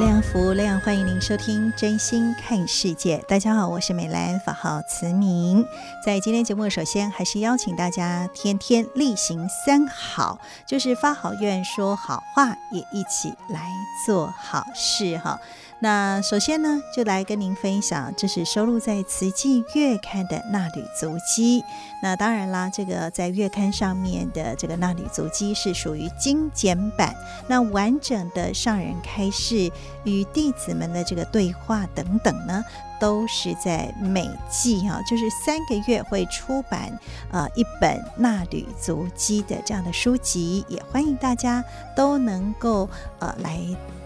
量福无量，欢迎您收听《真心看世界》。大家好，我是美兰，法号慈明。在今天节目，首先还是邀请大家天天例行三好，就是发好愿、说好话，也一起来做好事哈。那首先呢，就来跟您分享，这是收录在《慈济月刊》的纳履足迹。那当然啦，这个在月刊上面的这个纳履足迹是属于精简版。那完整的上人开示与弟子们的这个对话等等呢，都是在每季哈，就是三个月会出版呃一本纳履足迹的这样的书籍，也欢迎大家都能够呃来。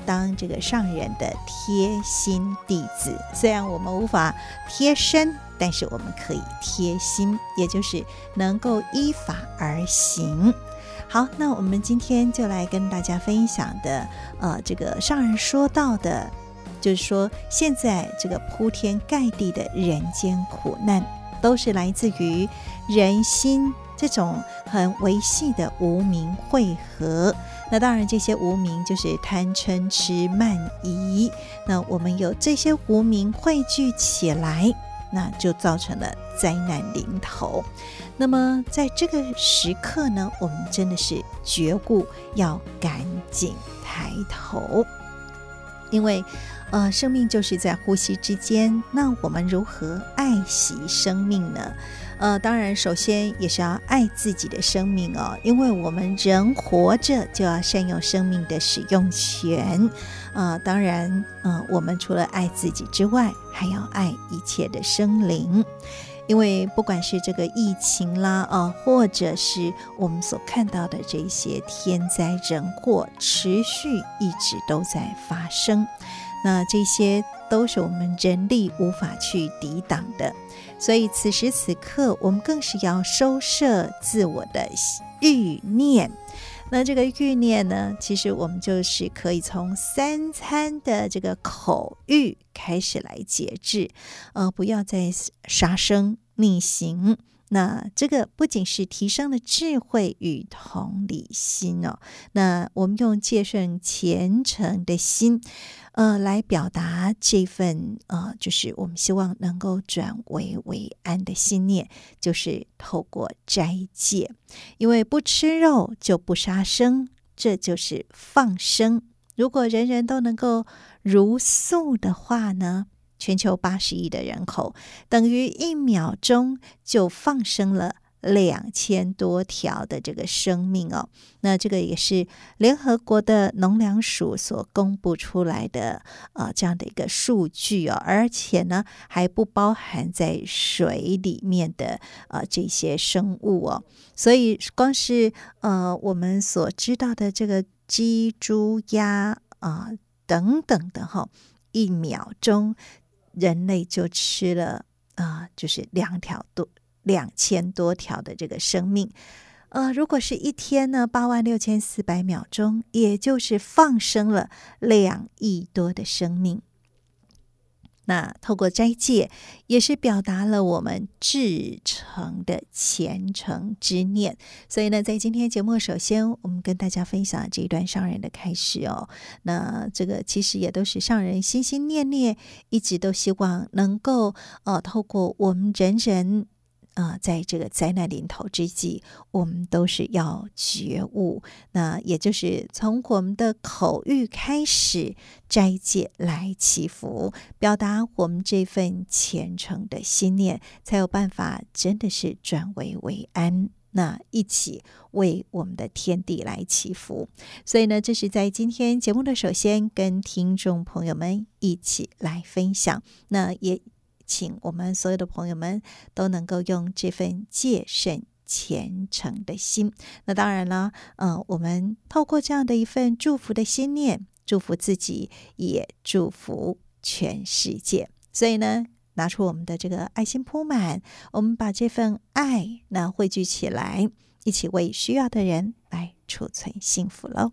当这个上人的贴心弟子，虽然我们无法贴身，但是我们可以贴心，也就是能够依法而行。好，那我们今天就来跟大家分享的，呃，这个上人说到的，就是说现在这个铺天盖地的人间苦难，都是来自于人心这种很微细的无明汇合。那当然，这些无明就是贪嗔痴慢疑。那我们有这些无明汇聚起来，那就造成了灾难临头。那么在这个时刻呢，我们真的是觉悟，要赶紧抬头，因为呃，生命就是在呼吸之间。那我们如何爱惜生命呢？呃，当然，首先也是要爱自己的生命哦，因为我们人活着就要善用生命的使用权。呃，当然，呃，我们除了爱自己之外，还要爱一切的生灵，因为不管是这个疫情啦，呃，或者是我们所看到的这些天灾人祸，持续一直都在发生，那这些都是我们人力无法去抵挡的。所以此时此刻，我们更是要收摄自我的欲念。那这个欲念呢，其实我们就是可以从三餐的这个口欲开始来节制，呃，不要再杀生逆行。那这个不仅是提升了智慧与同理心哦，那我们用戒慎虔诚的心，呃，来表达这份呃，就是我们希望能够转危为安的心念，就是透过斋戒，因为不吃肉就不杀生，这就是放生。如果人人都能够如素的话呢，全球八十亿的人口，等于一秒钟就放生了两千多条的这个生命哦。那这个也是联合国的农粮署所公布出来的呃这样的一个数据哦，而且呢还不包含在水里面的呃这些生物哦。所以光是呃我们所知道的这个鸡、猪、鸭啊等等的哈、哦，一秒钟。人类就吃了啊、呃，就是两条多两千多条的这个生命，呃，如果是一天呢，八万六千四百秒钟，也就是放生了两亿多的生命。那透过斋戒，也是表达了我们至诚的虔诚之念。所以呢，在今天节目，首先我们跟大家分享这一段上人的开始哦。那这个其实也都是上人心心念念，一直都希望能够呃，透过我们人人、呃，在这个灾难临头之际，我们都是要觉悟。那也就是从我们的口欲开始斋戒来祈福，表达我们这份虔诚的心念，才有办法真的是转危为安。那一起为我们的天地来祈福。所以呢，这是在今天节目的首先跟听众朋友们一起来分享。那也。请我们所有的朋友们都能够用这份戒慎虔诚的心。那当然了，嗯、呃，我们透过这样的一份祝福的心念，祝福自己，也祝福全世界。所以呢，拿出我们的这个爱心铺满，我们把这份爱那汇聚起来，一起为需要的人来储存幸福喽。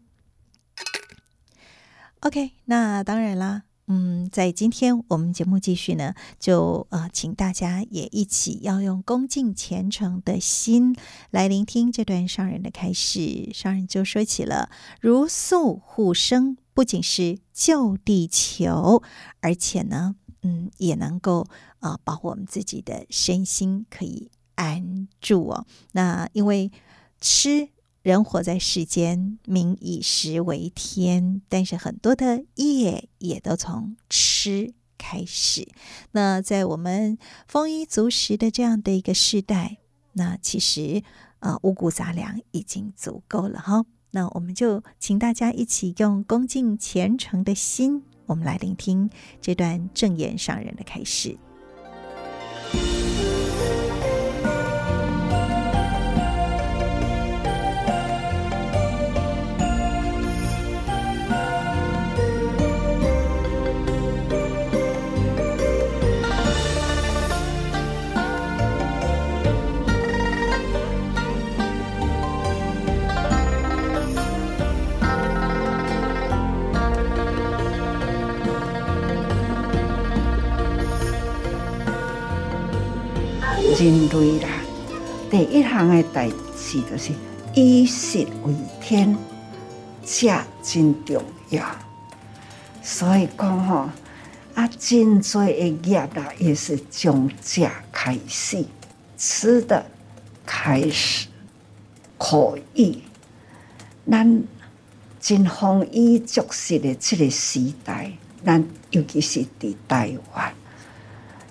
OK，那当然啦。嗯，在今天我们节目继续呢，就呃，请大家也一起要用恭敬虔诚的心来聆听这段上人的开示。上人就说起了如素护生，不仅是救地球，而且呢，嗯，也能够啊、呃，保护我们自己的身心可以安住哦。那因为吃。人活在世间，民以食为天，但是很多的业也都从吃开始。那在我们丰衣足食的这样的一个时代，那其实啊、呃，五谷杂粮已经足够了哈。那我们就请大家一起用恭敬虔诚的心，我们来聆听这段正言上人的开始。人类啦，第一项的代志就是以食为天，食真重要。所以讲吼，啊，真多的业啦，也是从食开始，吃的开始可以。咱真丰衣足食的这个时代，咱尤其是伫台湾，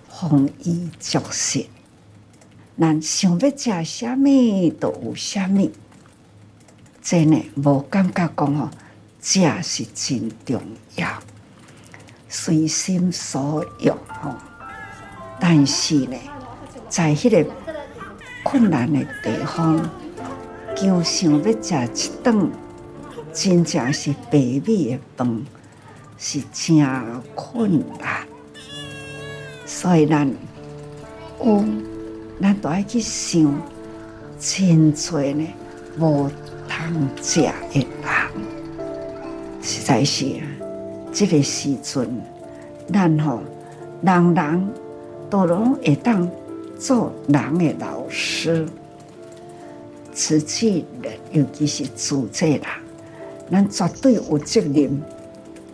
丰衣足食。咱想要食啥物都有啥物，真诶无感觉讲吼，食是真重要，随心所欲吼。但是呢，在迄个困难的地方，就想要食一顿真正是白米的饭，是真困难。所以咱有。咱都爱去想，真多呢无通食的人，实在是啊，这个时阵，咱吼人人都拢会当做人的老师，慈济人尤其是主这人，咱绝对有责任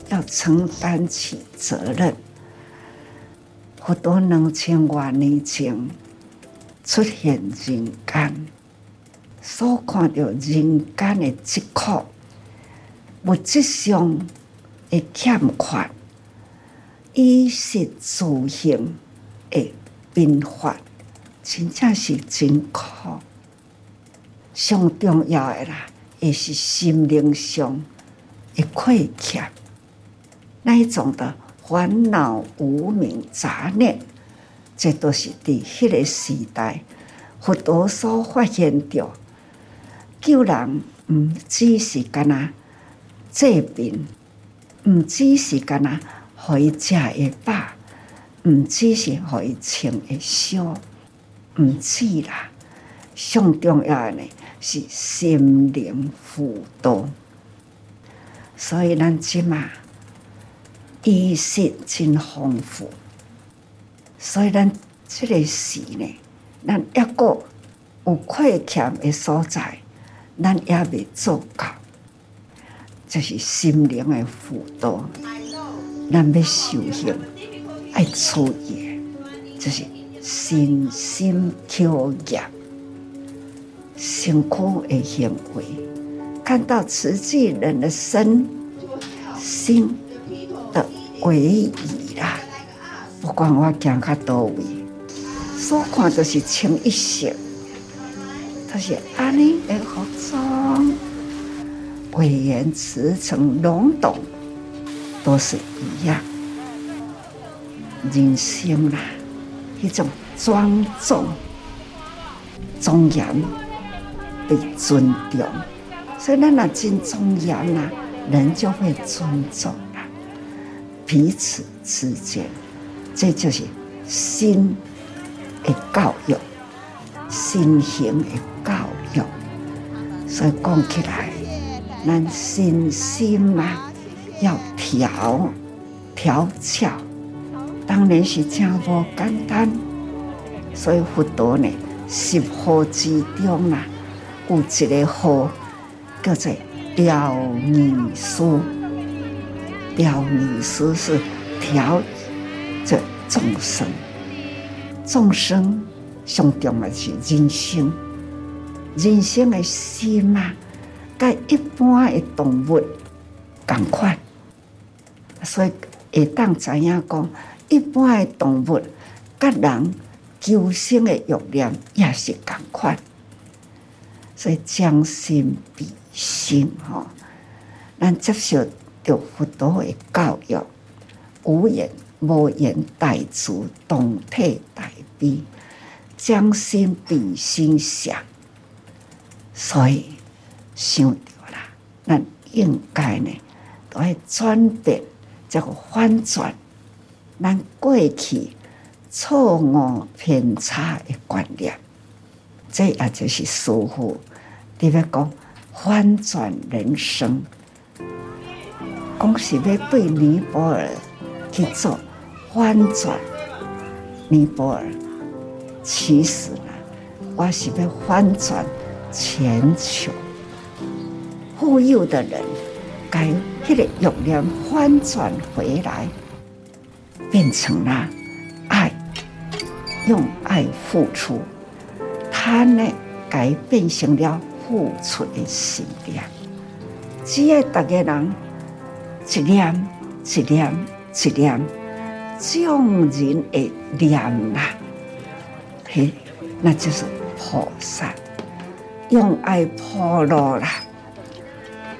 要承担起责任。好多两千多年前。出现人间，所看到人间的疾苦，物质上的欠缺，衣食住行的贫乏，真正是真苦。上重要的啦，也是心灵上的亏欠，那一种的烦恼、无明、杂念。这都是伫迄个时代，佛陀所发现着，救人毋只是干那治病，毋只是干那互伊食会饱，毋只是互伊穿会烧，毋止啦。上重要的呢是心灵辅导，所以咱即嘛衣食真丰富。所以，咱这个时呢，咱抑个有亏欠的所在，咱也未做到，就是心灵的辅导。咱要修行，爱处理，就是身心口业，辛苦的行为，看到慈济人的身心的诡异。不管我讲较多位，所看都是清一色，都是安尼的服装，威严慈诚隆重，都是一样。人生啦，一种庄重、庄严、被尊重，所以咱那真庄严啦，人就会尊重啦。彼此之间，这就是心的教育，心行的教育。所以讲起来，咱身心嘛，要调调教。当然是真无简单，所以佛陀呢，十号之中啊，有一个号叫做调尼师。调尼师是调众生，众生上重要是人生，人生的心啊，跟一般的动物同款，所以会当知影讲。一般的动物，跟人求生的欲念也是同款，所以将心比心，吼，咱接受着佛陀的教育，无言无言代诸，动体代悲，将心比心想，所以想到啦，咱应该呢，都要转变，这个反转。咱过去错误偏差的观念，这也就是师父在讲反转人生，讲是要对尼泊尔去做反转。尼泊尔其实呢，我是要反转全球，富有的人该迄个欲念反转回来。变成了爱，用爱付出，他呢改变成了付出的心量。只要大家人一念一念一念，众人的念啦，嘿，那就是菩萨用爱铺路啦，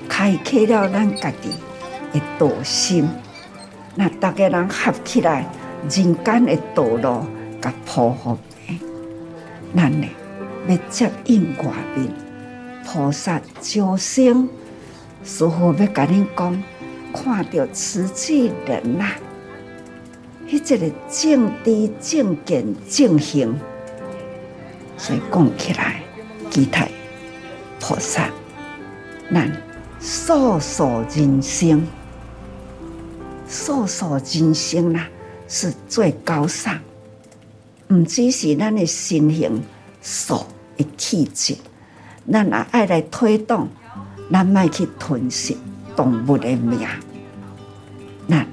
开启了咱家己的道心。那大家人合起来，人间的道路甲铺好的，咱呢要接应外面菩萨招生，师父要甲恁讲，看到慈济人呐、迄、这个正知正见正行，所以讲起来，期待菩萨，咱数数人生。数数人生啦，是最高尚。唔只是咱的身形素的气质，咱也爱来推动，咱卖去吞噬动物的命。那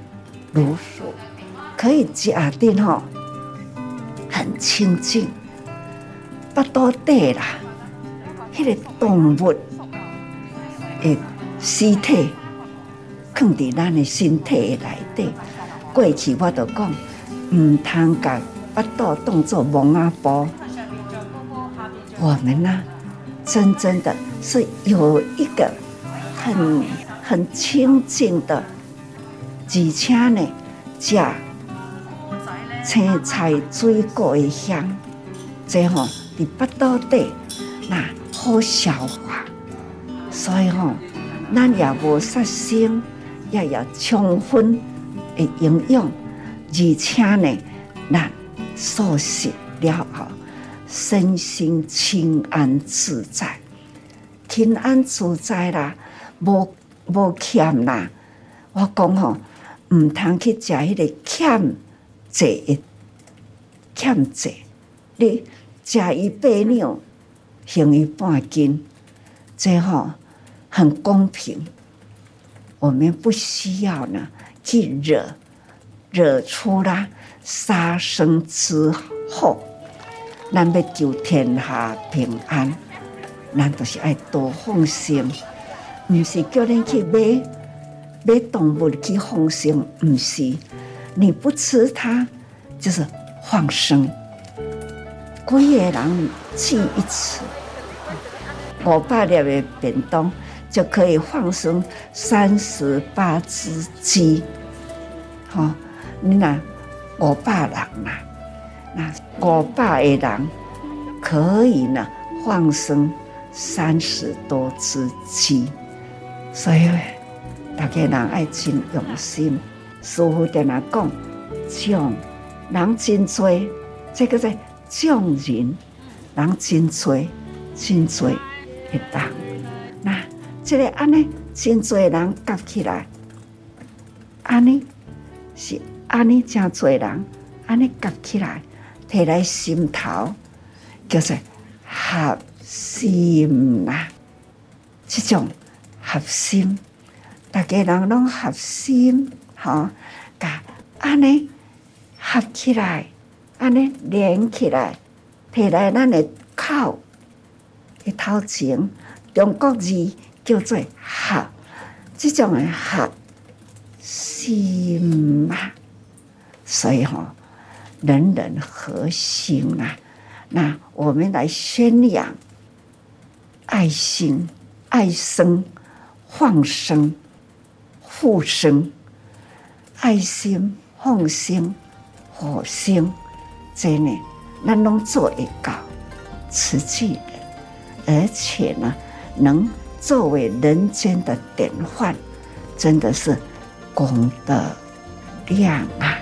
如可以假定吼，很清净，不多地啦。迄个动物的尸体。放伫咱的身体内底，过去我都讲，唔通把巴肚当作蒙阿婆。我们呢，真正的是有一个很很清净的，而且呢，食青菜水果的香，这吼伫巴肚底，那好消化，所以吼，咱也无杀生。也要充分的营养，而且呢，咱素食了后，身心清安自在，平安自在啦，无无欠啦。我讲吼，唔通去食迄个欠债，欠债，你食一百两，还一半斤，这吼很公平。我们不需要呢，去惹惹出了杀生之好，咱要求天下平安，咱都是爱多放心，毋是叫恁去买买动物去放生，毋是，你不吃它，就是放生。几个人吃一次，五百粒的便当就可以放生三十八只鸡。好，你那五百人嘛，那五百个人可以呢放生三十多只鸡，所以大家人爱真用心。师父在那讲，将人真多，这个在。匠人，人真多，真多一档。那这个安尼，真多人夹起来，安尼是安尼，真多人安尼夹起来，提来心头，叫做合心啦。这种合心，大家人拢合心，吼，甲安尼合起来。安尼连起来，摕来咱的口的头前，中国字叫做合，这种的合心嘛，所以吼，人人合心啊。那我们来宣扬爱心、爱生、放生、护生、爱心、放生、护生。这呢，咱拢做一个慈济人，而且呢，能作为人间的典范，真的是功德量啊！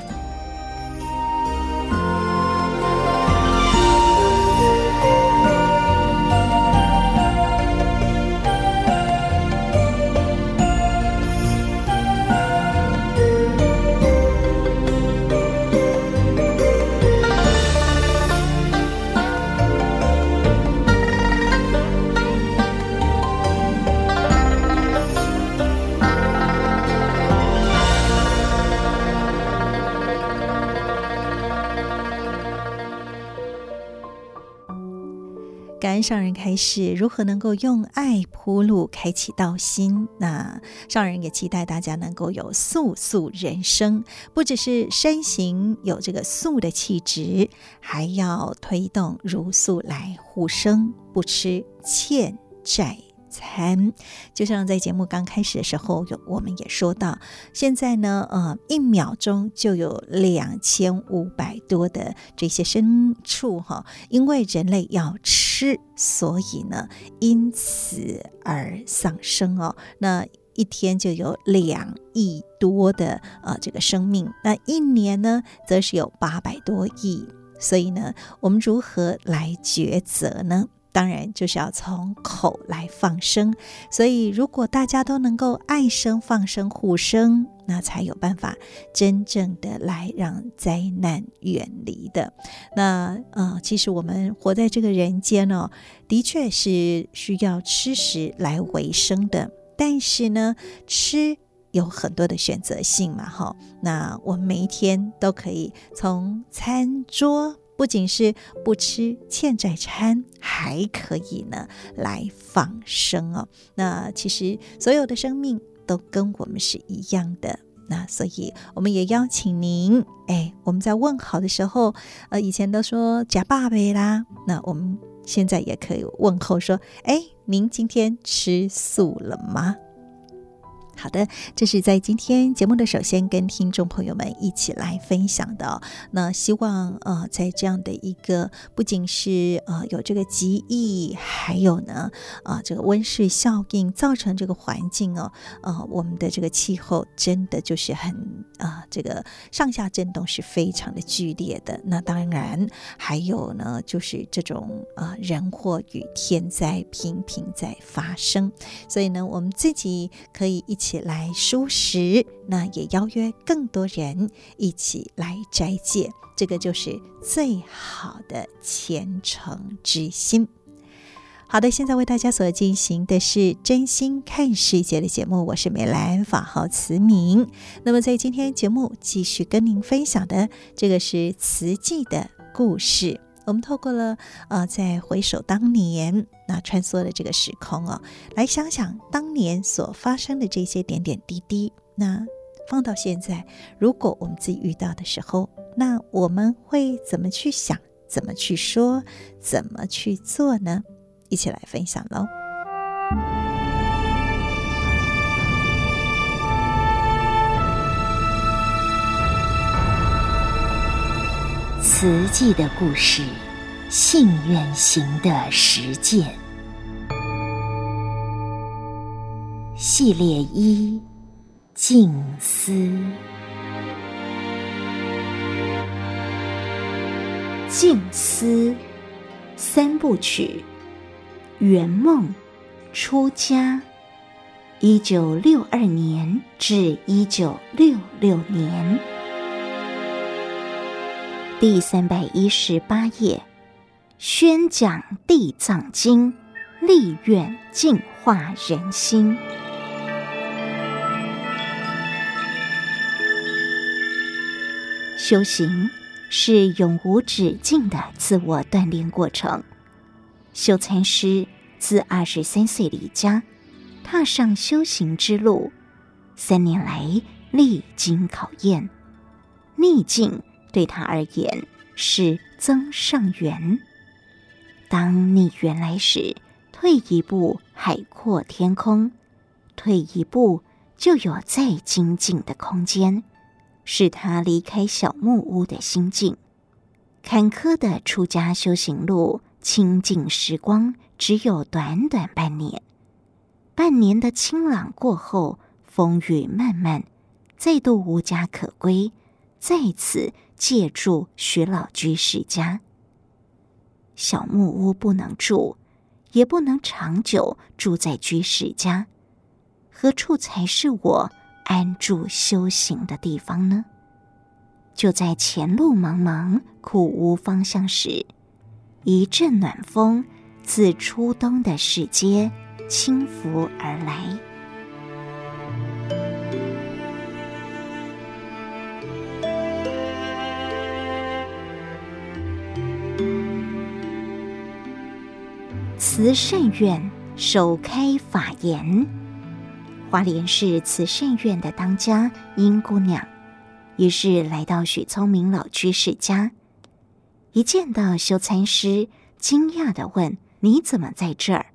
上人开示如何能够用爱铺路，开启道心。那上人也期待大家能够有素素人生，不只是身形有这个素的气质，还要推动如素来护生，不吃欠债。餐，就像在节目刚开始的时候，有我们也说到，现在呢，呃，一秒钟就有两千五百多的这些牲畜哈，因为人类要吃，所以呢，因此而丧生哦。那一天就有两亿多的呃这个生命，那一年呢，则是有八百多亿，所以呢，我们如何来抉择呢？当然就是要从口来放生，所以如果大家都能够爱生、放生、护生，那才有办法真正的来让灾难远离的。那呃，其实我们活在这个人间哦，的确是需要吃食来维生的，但是呢，吃有很多的选择性嘛，哈。那我们每一天都可以从餐桌。不仅是不吃欠债餐，还可以呢来放生哦。那其实所有的生命都跟我们是一样的。那所以我们也邀请您，哎，我们在问好的时候，呃，以前都说假爸爸啦，那我们现在也可以问候说，哎，您今天吃素了吗？好的，这是在今天节目的首先跟听众朋友们一起来分享的。那希望呃，在这样的一个不仅是呃有这个极易，还有呢啊、这个温室效应造成这个环境哦，呃我们的这个气候真的就是很啊、这个上下震动是非常的剧烈的。那当然还有呢，就是这种啊、呃、人祸与天灾频频在发生，所以呢，我们自己可以一起。起来蔬食，那也邀约更多人一起来斋戒，这个就是最好的虔诚之心。好的，现在为大家所进行的是真心看世界的节目，我是美兰，法号慈明。那么在今天节目继续跟您分享的这个是慈济的故事。我们透过了呃，在回首当年，那穿梭的这个时空哦，来想想当年所发生的这些点点滴滴。那放到现在，如果我们自己遇到的时候，那我们会怎么去想？怎么去说？怎么去做呢？一起来分享喽！慈济的故事，信愿行的实践，系列一：静思。静思三部曲：圆梦、出家，一九六二年至一九六六年，第三百一十八页，宣讲《地藏经》，立愿净化人心，修行。是永无止境的自我锻炼过程。修禅师自二十三岁离家，踏上修行之路，三年来历经考验，逆境对他而言是增上缘。当逆缘来时，退一步海阔天空，退一步就有再精进的空间。是他离开小木屋的心境。坎坷的出家修行路，清净时光只有短短半年。半年的清朗过后，风雨漫漫，再度无家可归，在此借住徐老居士家。小木屋不能住，也不能长久住在居士家，何处才是我安住修行的地方呢？就在前路茫茫、苦无方向时，一阵暖风自初冬的市街轻拂而来。慈圣院首开法言，花莲市慈圣院的当家英姑娘。于是来到许聪明老居士家，一见到修禅师，惊讶地问：“你怎么在这儿？”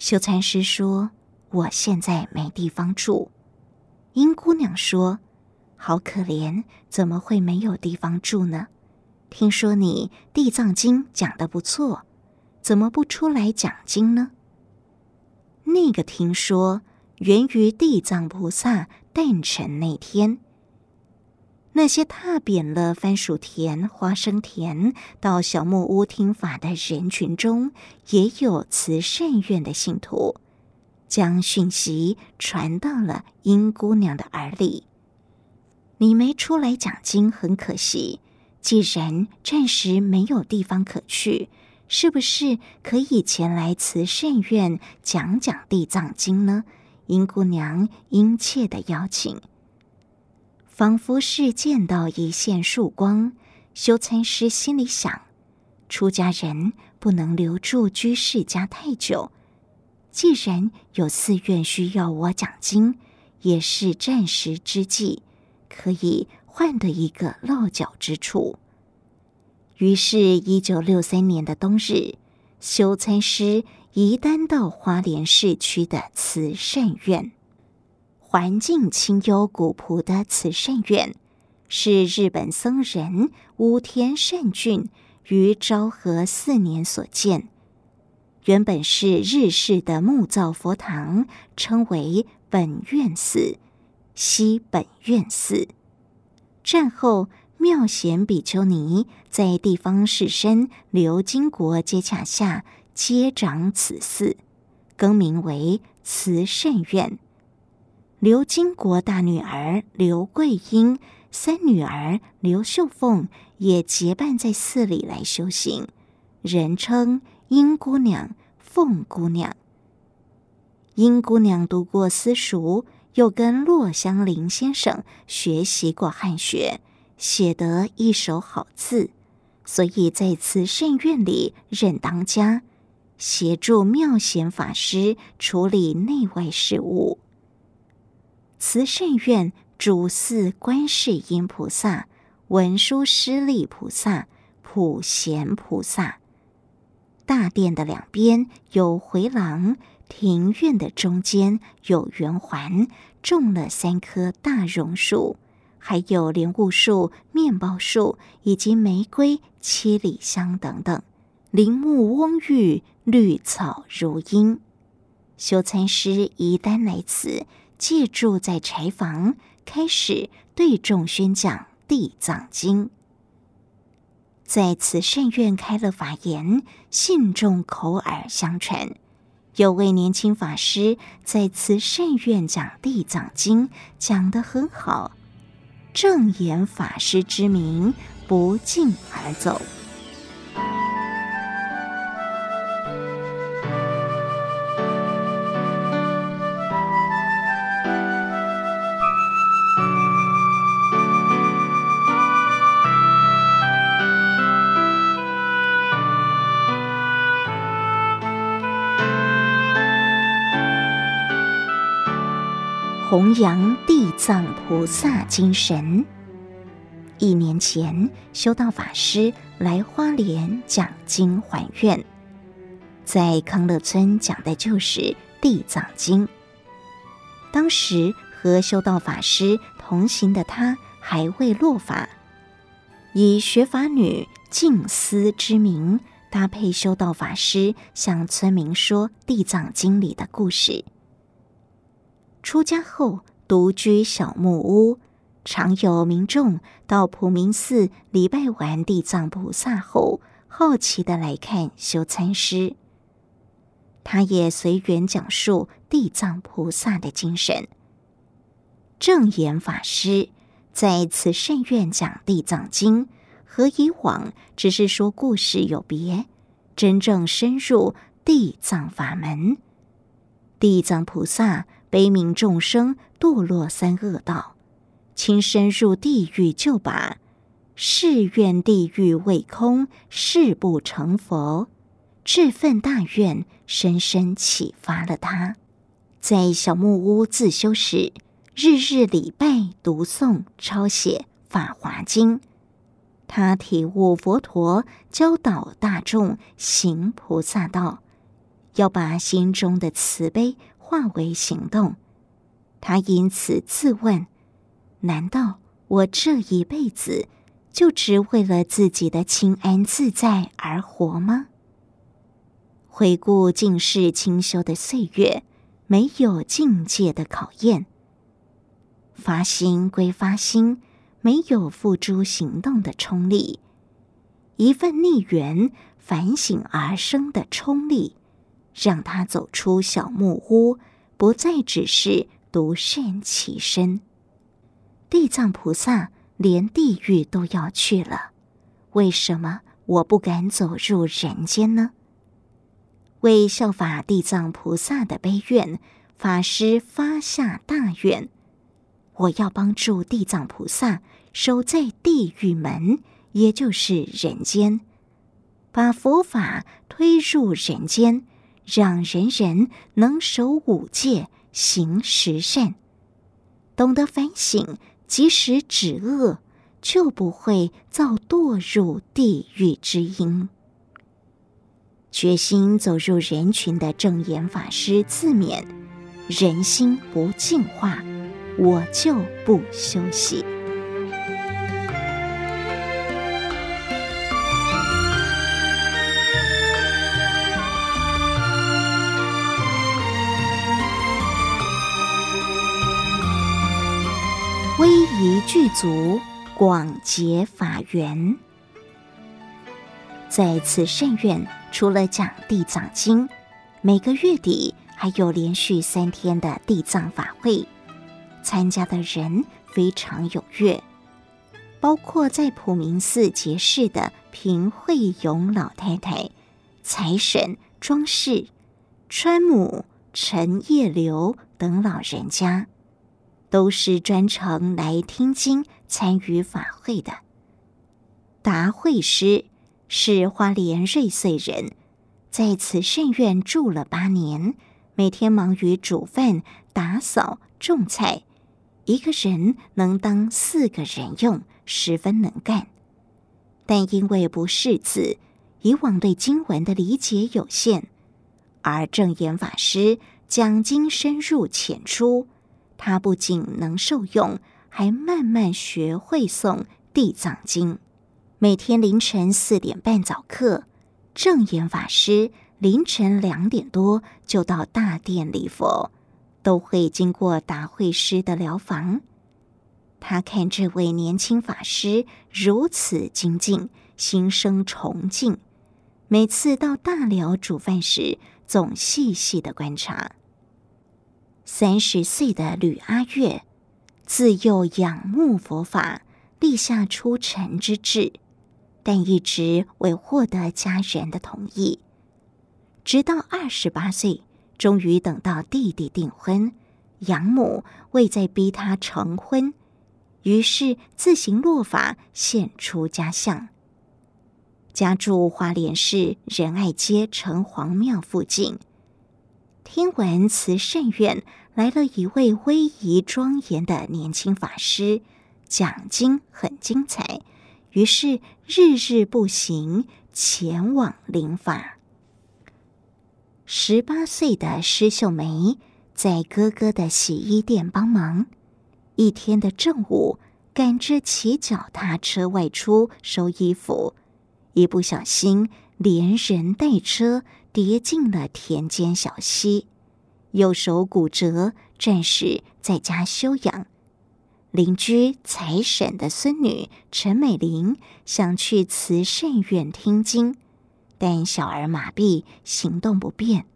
修禅师说：“我现在没地方住。”英姑娘说：“好可怜，怎么会没有地方住呢？听说你《地藏经》讲得不错，怎么不出来讲经呢？”那个听说源于地藏菩萨。诞辰那天，那些踏扁了番薯田、花生田到小木屋听法的人群中，也有慈善院的信徒，将讯息传到了英姑娘的耳里。你没出来讲经，很可惜。既然暂时没有地方可去，是不是可以前来慈圣院讲讲地藏经呢？英姑娘殷切的邀请，仿佛是见到一线曙光。修禅师心里想：出家人不能留住居士家太久，既然有寺院需要我讲经，也是暂时之计，可以换得一个落脚之处。于是，一九六三年的冬日，修参师。移丹到花莲市区的慈圣院，环境清幽古朴的慈圣院，是日本僧人武田善俊于昭和四年所建。原本是日式的木造佛堂，称为本愿寺、西本愿寺。战后，妙贤比丘尼在地方士绅刘金国接洽下。接掌此寺，更名为慈圣院。刘金国大女儿刘桂英、三女儿刘秀凤也结伴在寺里来修行，人称英姑娘、凤姑娘。英姑娘读过私塾，又跟骆香林先生学习过汉学，写得一手好字，所以在慈圣院里任当家，协助妙贤法师处理内外事务。慈圣院主祀观世音菩萨、文殊师利菩萨、普贤菩萨。大殿的两边有回廊，庭院的中间有圆环，种了三棵大榕树，还有莲雾树、面包树以及玫瑰、七里香等等，林木蓊郁，绿草如茵。修禅师一旦来此。借住在柴房，开始对众宣讲《地藏经》。在慈圣院开了法言，信众口耳相传。有位年轻法师在慈圣院讲《地藏经》，讲得很好，正言法师之名不胫而走。弘扬地藏菩萨精神。一年前，修道法师来花莲讲经还愿，在康乐村讲的就是《地藏经》。当时和修道法师同行的他还未落法，以学法女静思之名，搭配修道法师向村民说《地藏经》里的故事。出家后，独居小木屋，常有民众到普明寺礼拜完地藏菩萨后，好奇地来看修禅师。他也随缘讲述地藏菩萨的精神。证严法师在此圣院讲地藏经，和以往只是说故事有别，真正深入地藏法门，地藏菩萨。悲悯众生堕落三恶道，亲身入地狱救拔，誓愿地狱未空，誓不成佛。这份大愿深深启发了他，在小木屋自修时，日日礼拜、读诵、抄写《法华经》。他体悟佛陀教导大众行菩萨道，要把心中的慈悲。化为行动，他因此自问：难道我这一辈子就只为了自己的清安自在而活吗？回顾尽是清修的岁月，没有境界的考验，发心归发心，没有付诸行动的冲力，一份逆缘反省而生的冲力。让他走出小木屋，不再只是独善其身。地藏菩萨连地狱都要去了，为什么我不敢走入人间呢？为效法地藏菩萨的悲愿，法师发下大愿：我要帮助地藏菩萨守在地狱门，也就是人间，把佛法推入人间。让人人能守五戒、行十善，懂得反省，及时止恶，就不会造堕入地狱之因。决心走入人群的正言法师自勉：人心不净化，我就不休息。具足，广结法缘。在慈圣院，除了讲地藏经，每个月底还有连续三天的地藏法会，参加的人非常踊跃。包括在普明寺结识的平惠勇老太太、财神庄氏、川母陈叶流等老人家。都是专程来听经、参与法会的。达慧师是花莲瑞穗人，在慈圣院住了八年，每天忙于煮饭、打扫、种菜，一个人能当四个人用，十分能干。但因为不识字，以往对经文的理解有限，而证严法师讲经深入浅出。他不仅能受用，还慢慢学会诵《地藏经》。每天凌晨四点半早课，证严法师凌晨两点多就到大殿礼佛，都会经过达慧师的寮房。他看这位年轻法师如此精进，心生崇敬。每次到大寮煮饭时，总细细的观察。三十岁的吕阿月，自幼仰慕佛法，立下出尘之志，但一直未获得家人的同意。直到二十八岁，终于等到弟弟订婚，养母未再逼他成婚，于是自行落法，现出家相。家住花莲市仁爱街城隍庙附近。听闻慈圣院来了一位威仪庄严的年轻法师，讲经很精彩，于是日日步行前往灵法。十八岁的施秀梅在哥哥的洗衣店帮忙，一天的正午赶着骑脚踏车外出收衣服，一不小心连人带车。跌进了田间小溪，右手骨折，暂时在家休养。邻居财婶的孙女陈美玲想去慈圣院听经，但小儿麻痹，行动不便。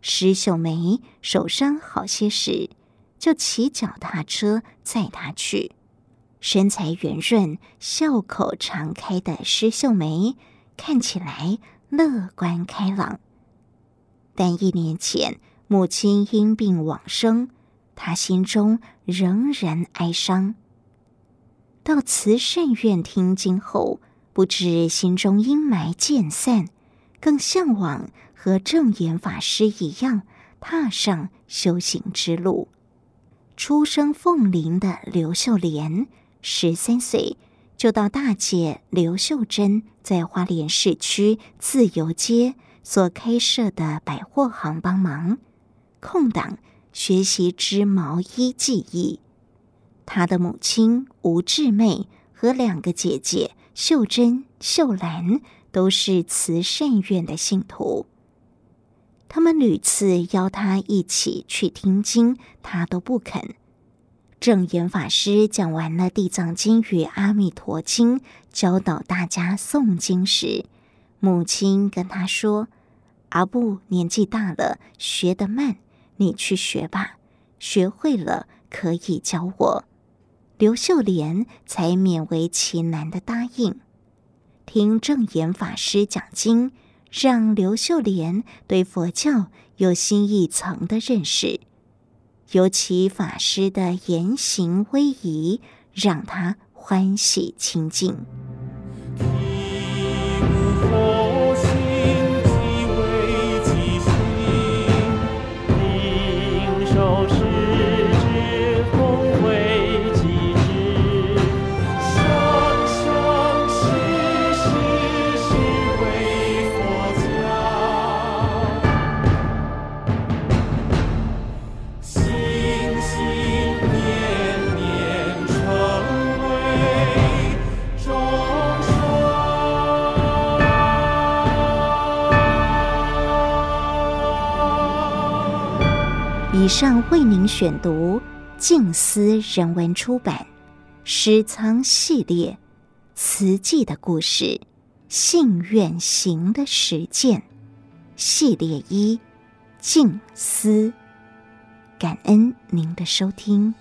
施秀梅手伤好些时，就骑脚踏车载她去。身材圆润、笑口常开的施秀梅看起来。乐观开朗，但一年前母亲因病往生，他心中仍然哀伤。到慈圣院听经后，不知心中阴霾渐散，更向往和正言法师一样踏上修行之路。出生凤林的刘秀莲，十三岁。就到大姐刘秀珍在花莲市区自由街所开设的百货行帮忙，空档学习织毛衣技艺。他的母亲吴志妹和两个姐姐秀珍、秀兰都是慈善院的信徒，他们屡次邀他一起去听经，他都不肯。正言法师讲完了《地藏经》与《阿弥陀经》，教导大家诵经时，母亲跟他说：“阿布年纪大了，学得慢，你去学吧，学会了可以教我。”刘秀莲才勉为其难的答应。听证言法师讲经，让刘秀莲对佛教有新一层的认识。尤其法师的言行威仪，让他欢喜亲近。为您选读静思人文出版《诗仓系列词记的故事，信愿行的实践》系列一静思，感恩您的收听。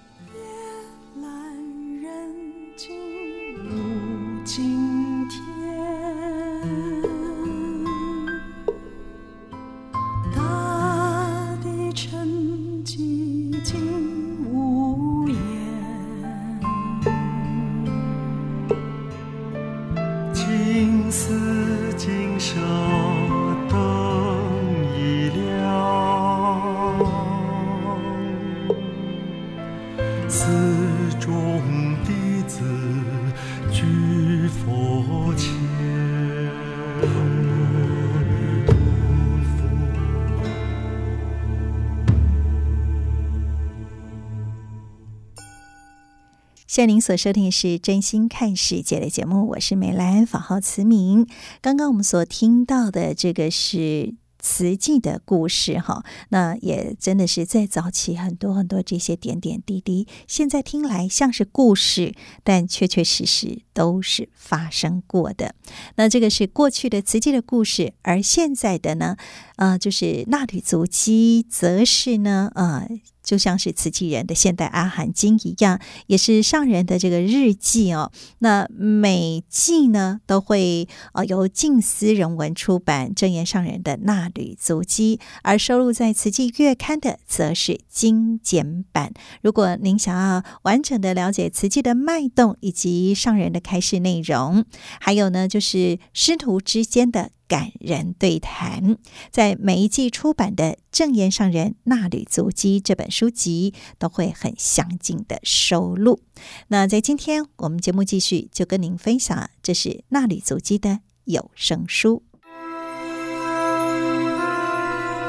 现在您所收听的是《真心看世界》的节目，我是美兰，法号慈明。刚刚我们所听到的这个是慈济的故事，哈，那也真的是在早期很多很多这些点点滴滴，现在听来像是故事，但确确实实都是发生过的。那这个是过去的慈济的故事，而现在的呢，呃，就是纳履足迹，则是呢，呃。就像是慈济人的现代阿含经一样，也是上人的这个日记哦。那每季呢都会呃由静思人文出版证言上人的纳履足迹，而收录在慈济月刊的则是精简版。如果您想要完整的了解慈济的脉动以及上人的开示内容，还有呢就是师徒之间的。感人对谈，在每一季出版的《正言上人纳履足迹》这本书籍都会很详尽的收录。那在今天我们节目继续，就跟您分享，这是纳履足迹的有声书。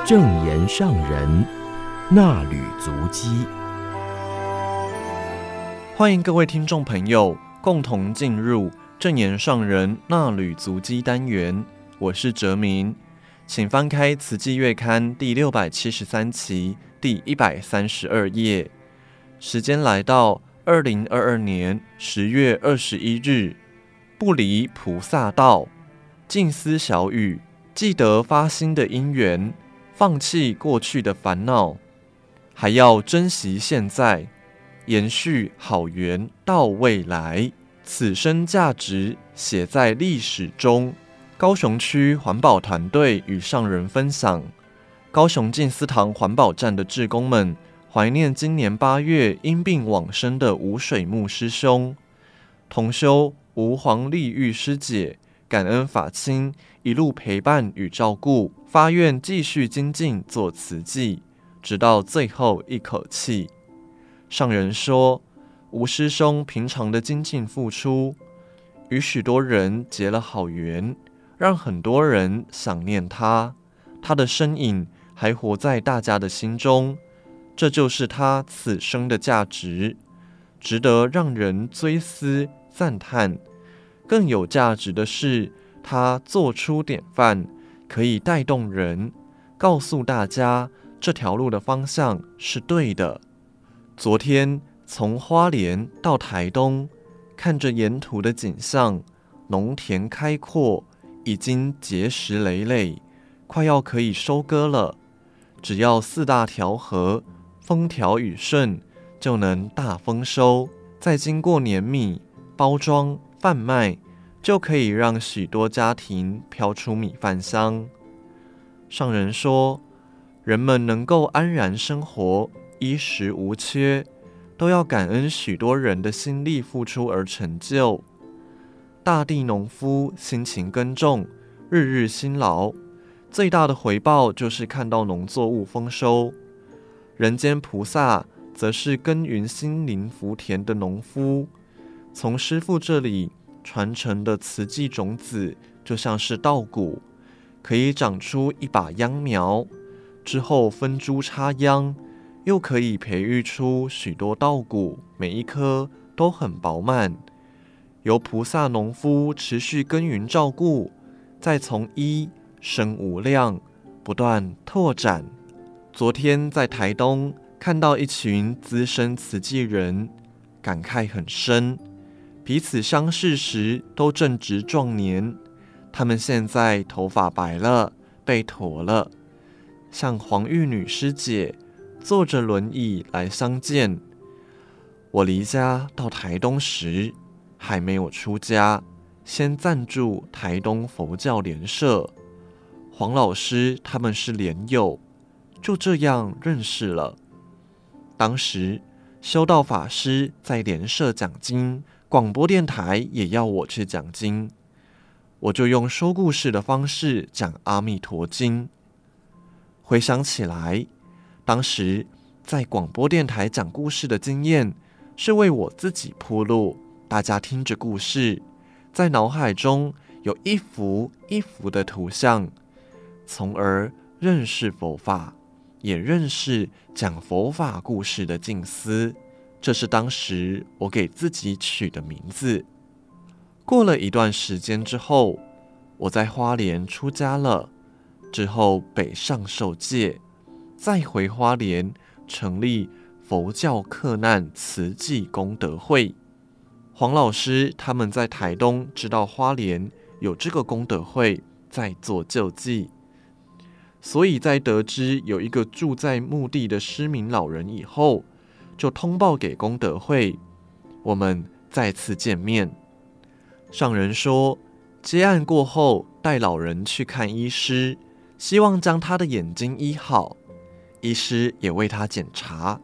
正言上人纳履足迹，欢迎各位听众朋友共同进入正言上人纳履足迹单元。我是哲明，请翻开《慈济月刊》第六百七十三期第一百三十二页。时间来到二零二二年十月二十一日，不离菩萨道，静思小语，记得发心的因缘，放弃过去的烦恼，还要珍惜现在，延续好缘到未来。此生价值写在历史中。高雄区环保团队与上人分享：高雄静思堂环保站的志工们怀念今年八月因病往生的吴水木师兄，同修吴黄丽玉师姐感恩法亲一路陪伴与照顾，发愿继续精进做慈济，直到最后一口气。上人说，吴师兄平常的精进付出，与许多人结了好缘。让很多人想念他，他的身影还活在大家的心中，这就是他此生的价值，值得让人追思赞叹。更有价值的是，他做出典范，可以带动人，告诉大家这条路的方向是对的。昨天从花莲到台东，看着沿途的景象，农田开阔。已经结实累累，快要可以收割了。只要四大调和风调雨顺，就能大丰收。再经过碾米、包装、贩卖，就可以让许多家庭飘出米饭香。上人说，人们能够安然生活、衣食无缺，都要感恩许多人的心力付出而成就。大地农夫辛勤耕种，日日辛劳，最大的回报就是看到农作物丰收。人间菩萨则是耕耘心灵福田的农夫，从师父这里传承的慈济种子，就像是稻谷，可以长出一把秧苗，之后分株插秧，又可以培育出许多稻谷，每一颗都很饱满。由菩萨农夫持续耕耘照顾，再从一生无量，不断拓展。昨天在台东看到一群资深慈济人，感慨很深。彼此相识时都正值壮年，他们现在头发白了，背驼了。像黄玉女师姐坐着轮椅来相见。我离家到台东时，还没有出家，先暂住台东佛教联社。黄老师他们是莲友，就这样认识了。当时修道法师在联社讲经，广播电台也要我去讲经。我就用说故事的方式讲《阿弥陀经》。回想起来，当时在广播电台讲故事的经验，是为我自己铺路。大家听着故事，在脑海中有一幅一幅的图像，从而认识佛法，也认识讲佛法故事的静思。这是当时我给自己取的名字。过了一段时间之后，我在花莲出家了，之后北上受戒，再回花莲成立佛教克难慈济功德会。黄老师他们在台东知道花莲有这个功德会在做救济，所以在得知有一个住在墓地的失明老人以后，就通报给功德会，我们再次见面。上人说，接案过后带老人去看医师，希望将他的眼睛医好。医师也为他检查，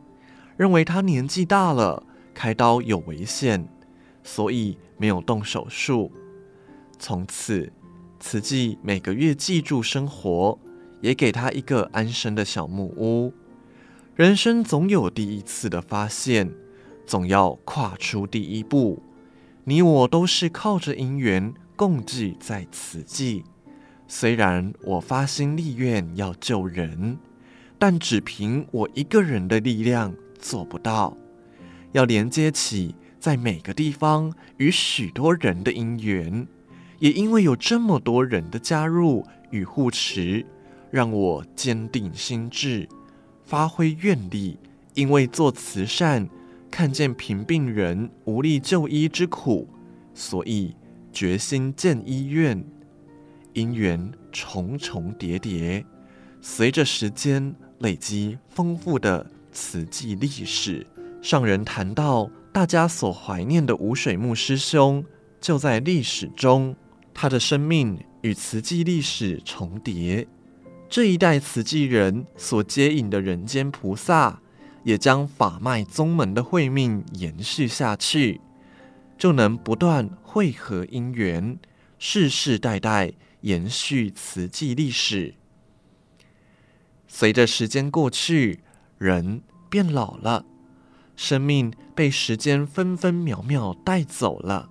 认为他年纪大了，开刀有危险，所以没有动手术。从此，慈济每个月济助生活，也给他一个安身的小木屋。人生总有第一次的发现，总要跨出第一步。你我都是靠着因缘共济在慈济。虽然我发心立愿要救人，但只凭我一个人的力量做不到。要连接起在每个地方与许多人的因缘，也因为有这么多人的加入与护持，让我坚定心志。发挥愿力，因为做慈善，看见贫病人无力就医之苦，所以决心建医院。因缘重重叠叠，随着时间累积丰富的慈济历史。上人谈到，大家所怀念的吴水木师兄，就在历史中，他的生命与慈济历史重叠。这一代慈济人所接引的人间菩萨，也将法脉宗门的慧命延续下去，就能不断汇合因缘，世世代代延续慈济历史。随着时间过去，人变老了，生命被时间分分秒秒带走了。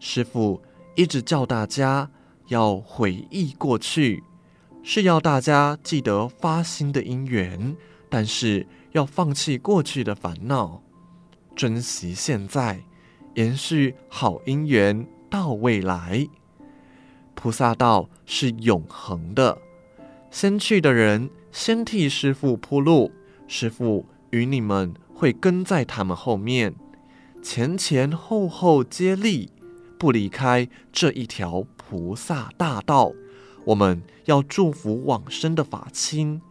师父一直叫大家要回忆过去。是要大家记得发心的因缘，但是要放弃过去的烦恼，珍惜现在，延续好因缘到未来。菩萨道是永恒的，先去的人先替师父铺路，师父与你们会跟在他们后面，前前后后接力，不离开这一条菩萨大道。我们要祝福往生的法亲，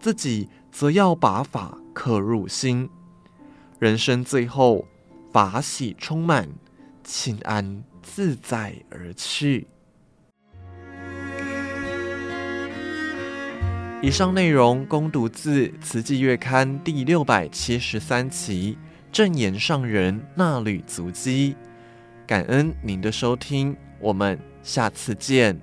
自己则要把法刻入心。人生最后，法喜充满，轻安自在而去。以上内容供读自《慈济月刊》第六百七十三期正言上人衲履足迹。感恩您的收听，我们下次见。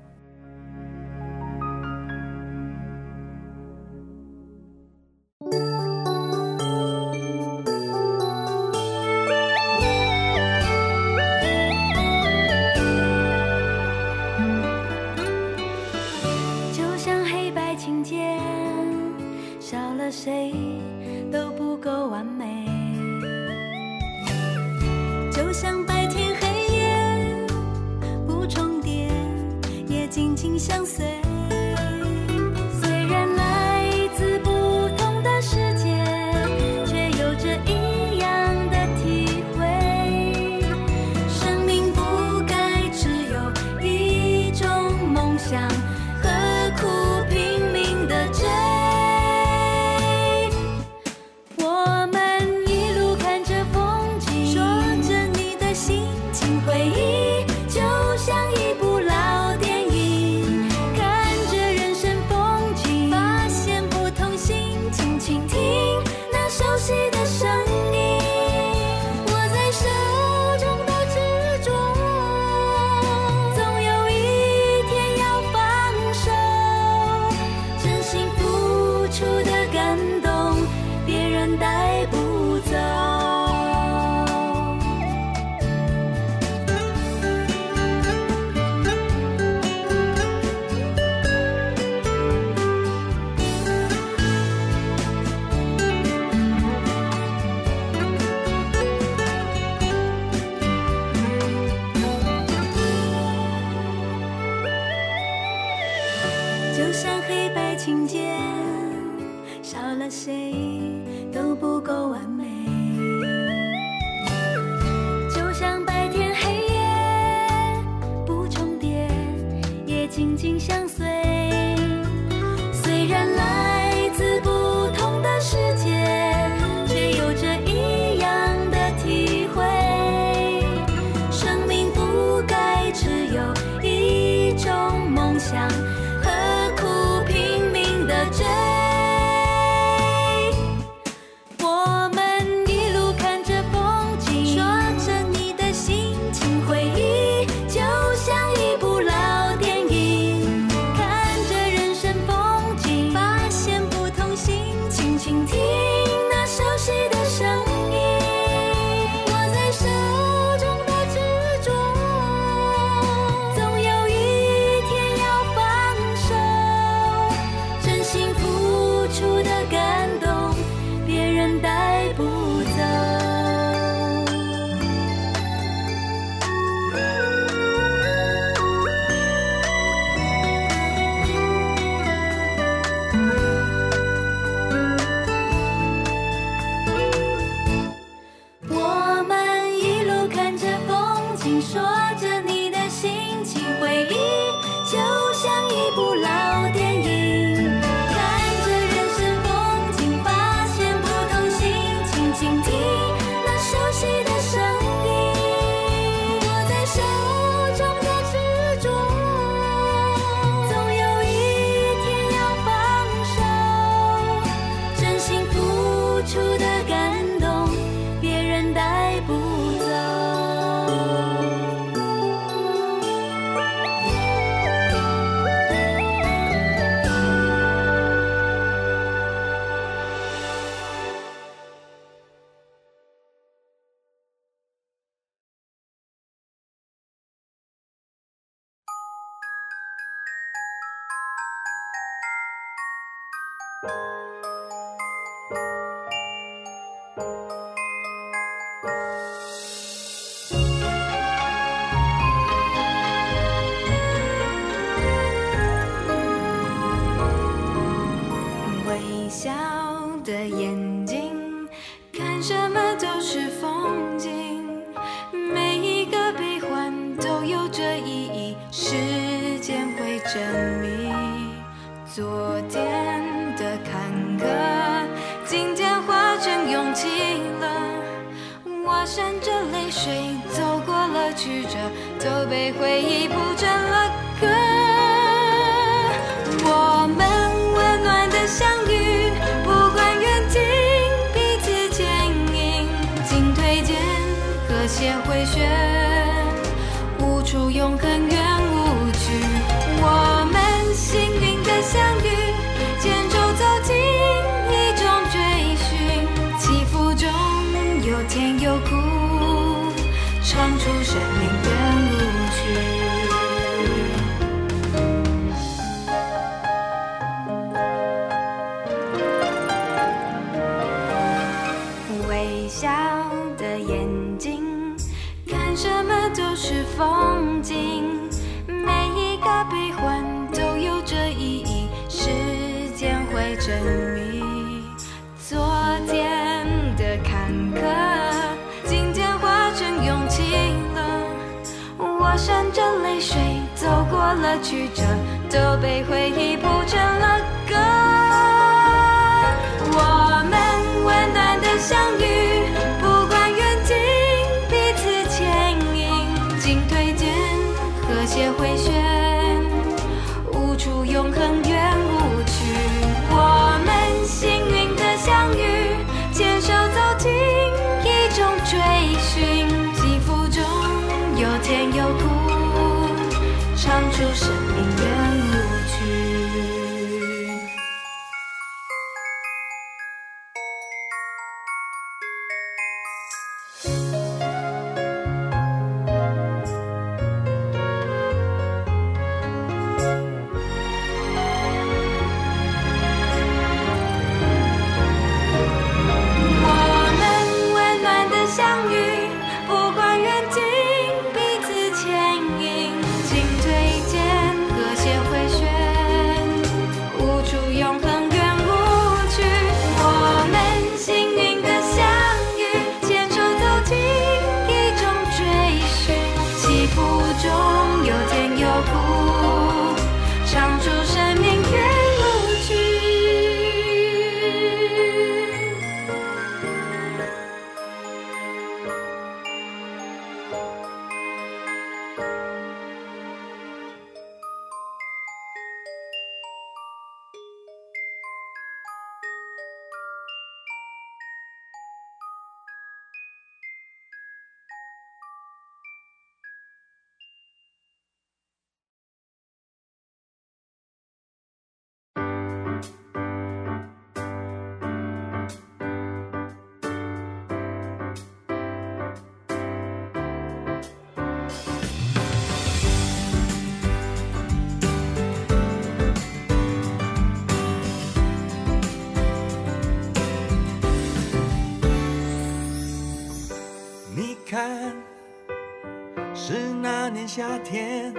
夏天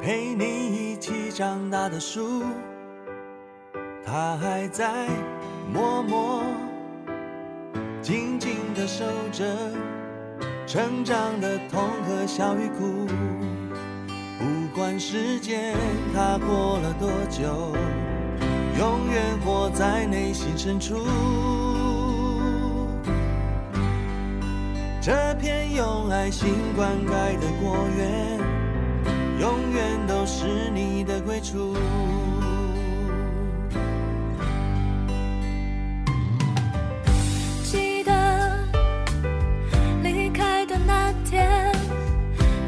陪你一起长大的树，它还在默默静静地守着成长的痛和笑与哭。不管时间它过了多久，永远活在内心深处。这片用爱心灌溉的果园，永远都是你的归处。记得离开的那天，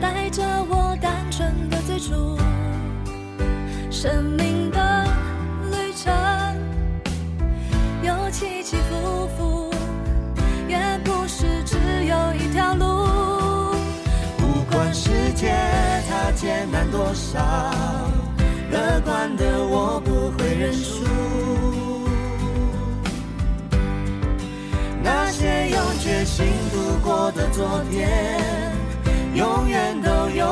带着我单纯的最初，生命的旅程有起起伏伏，多少，乐观的我不会认输。那些用决心度过的昨天，永远都有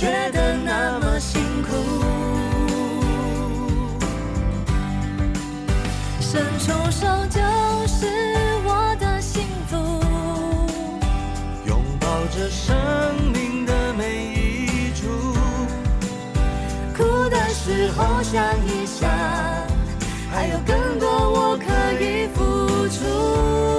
觉得那么辛苦。伸出手就是我的幸福，拥抱着生命的每一处，哭的时候想一想。还有更多我可以付出。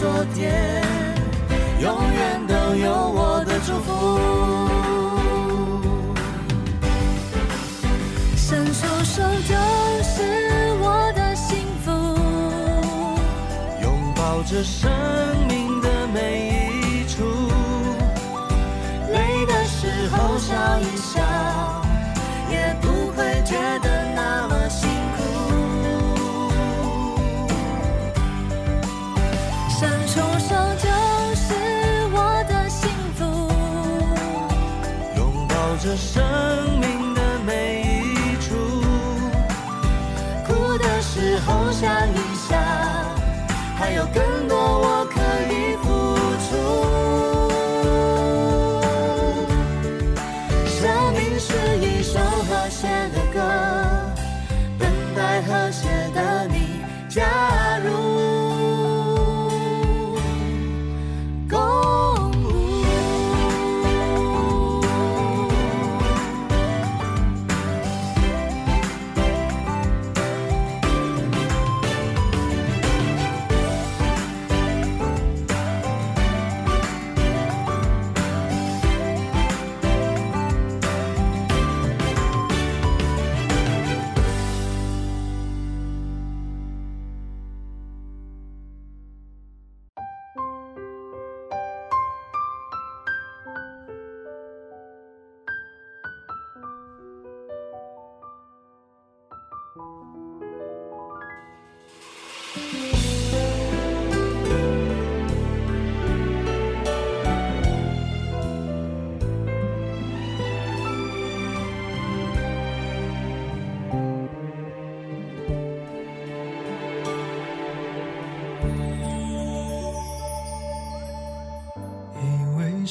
昨天，永远都有我的祝福。伸出手就是我的幸福，拥抱着生命的每一处，累的时候笑一笑。着生命的每一处，哭的时候想一想，还有更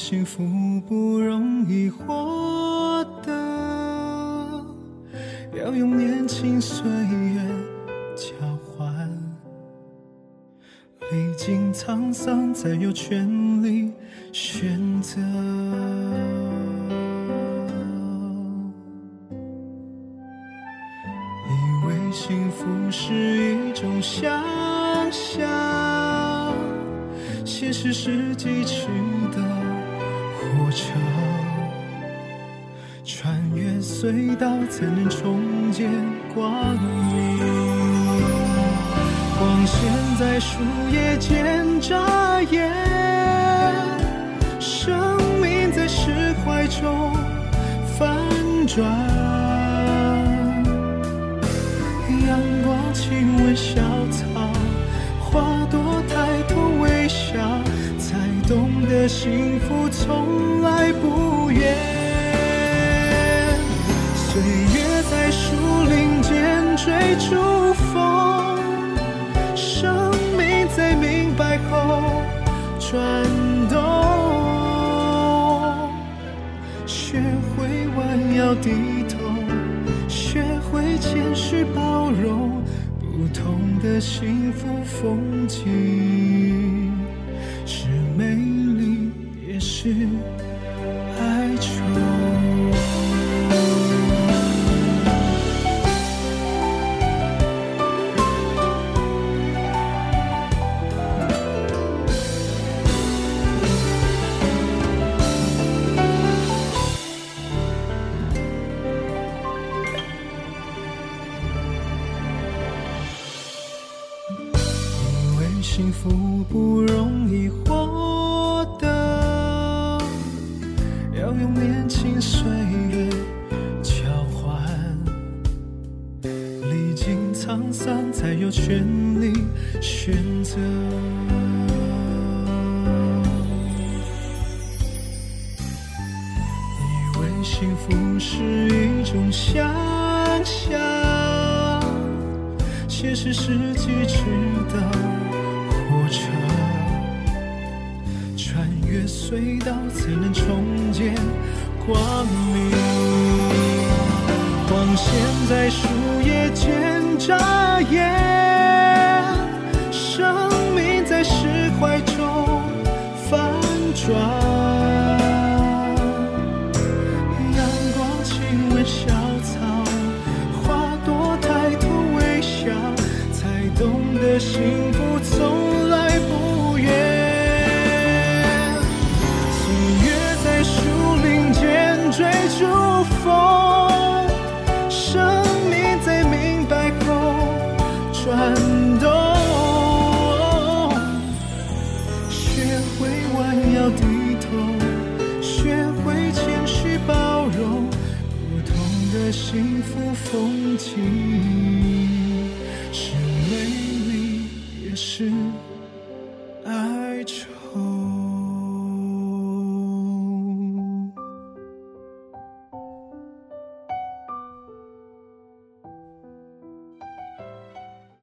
幸福不容易获得要用年轻岁月交换。历经沧桑才有权利选择。以为幸福是一种想象现实世界隧道才能重见光明。光线在树叶间眨眼，生命在释怀中翻转。阳光亲吻小草，花朵抬头微笑，才懂得幸福从来不远。岁月在树林间追逐风。生命在明白后转动，学会弯腰低头，学会谦虚包容，不同的幸福风景，幸福不容易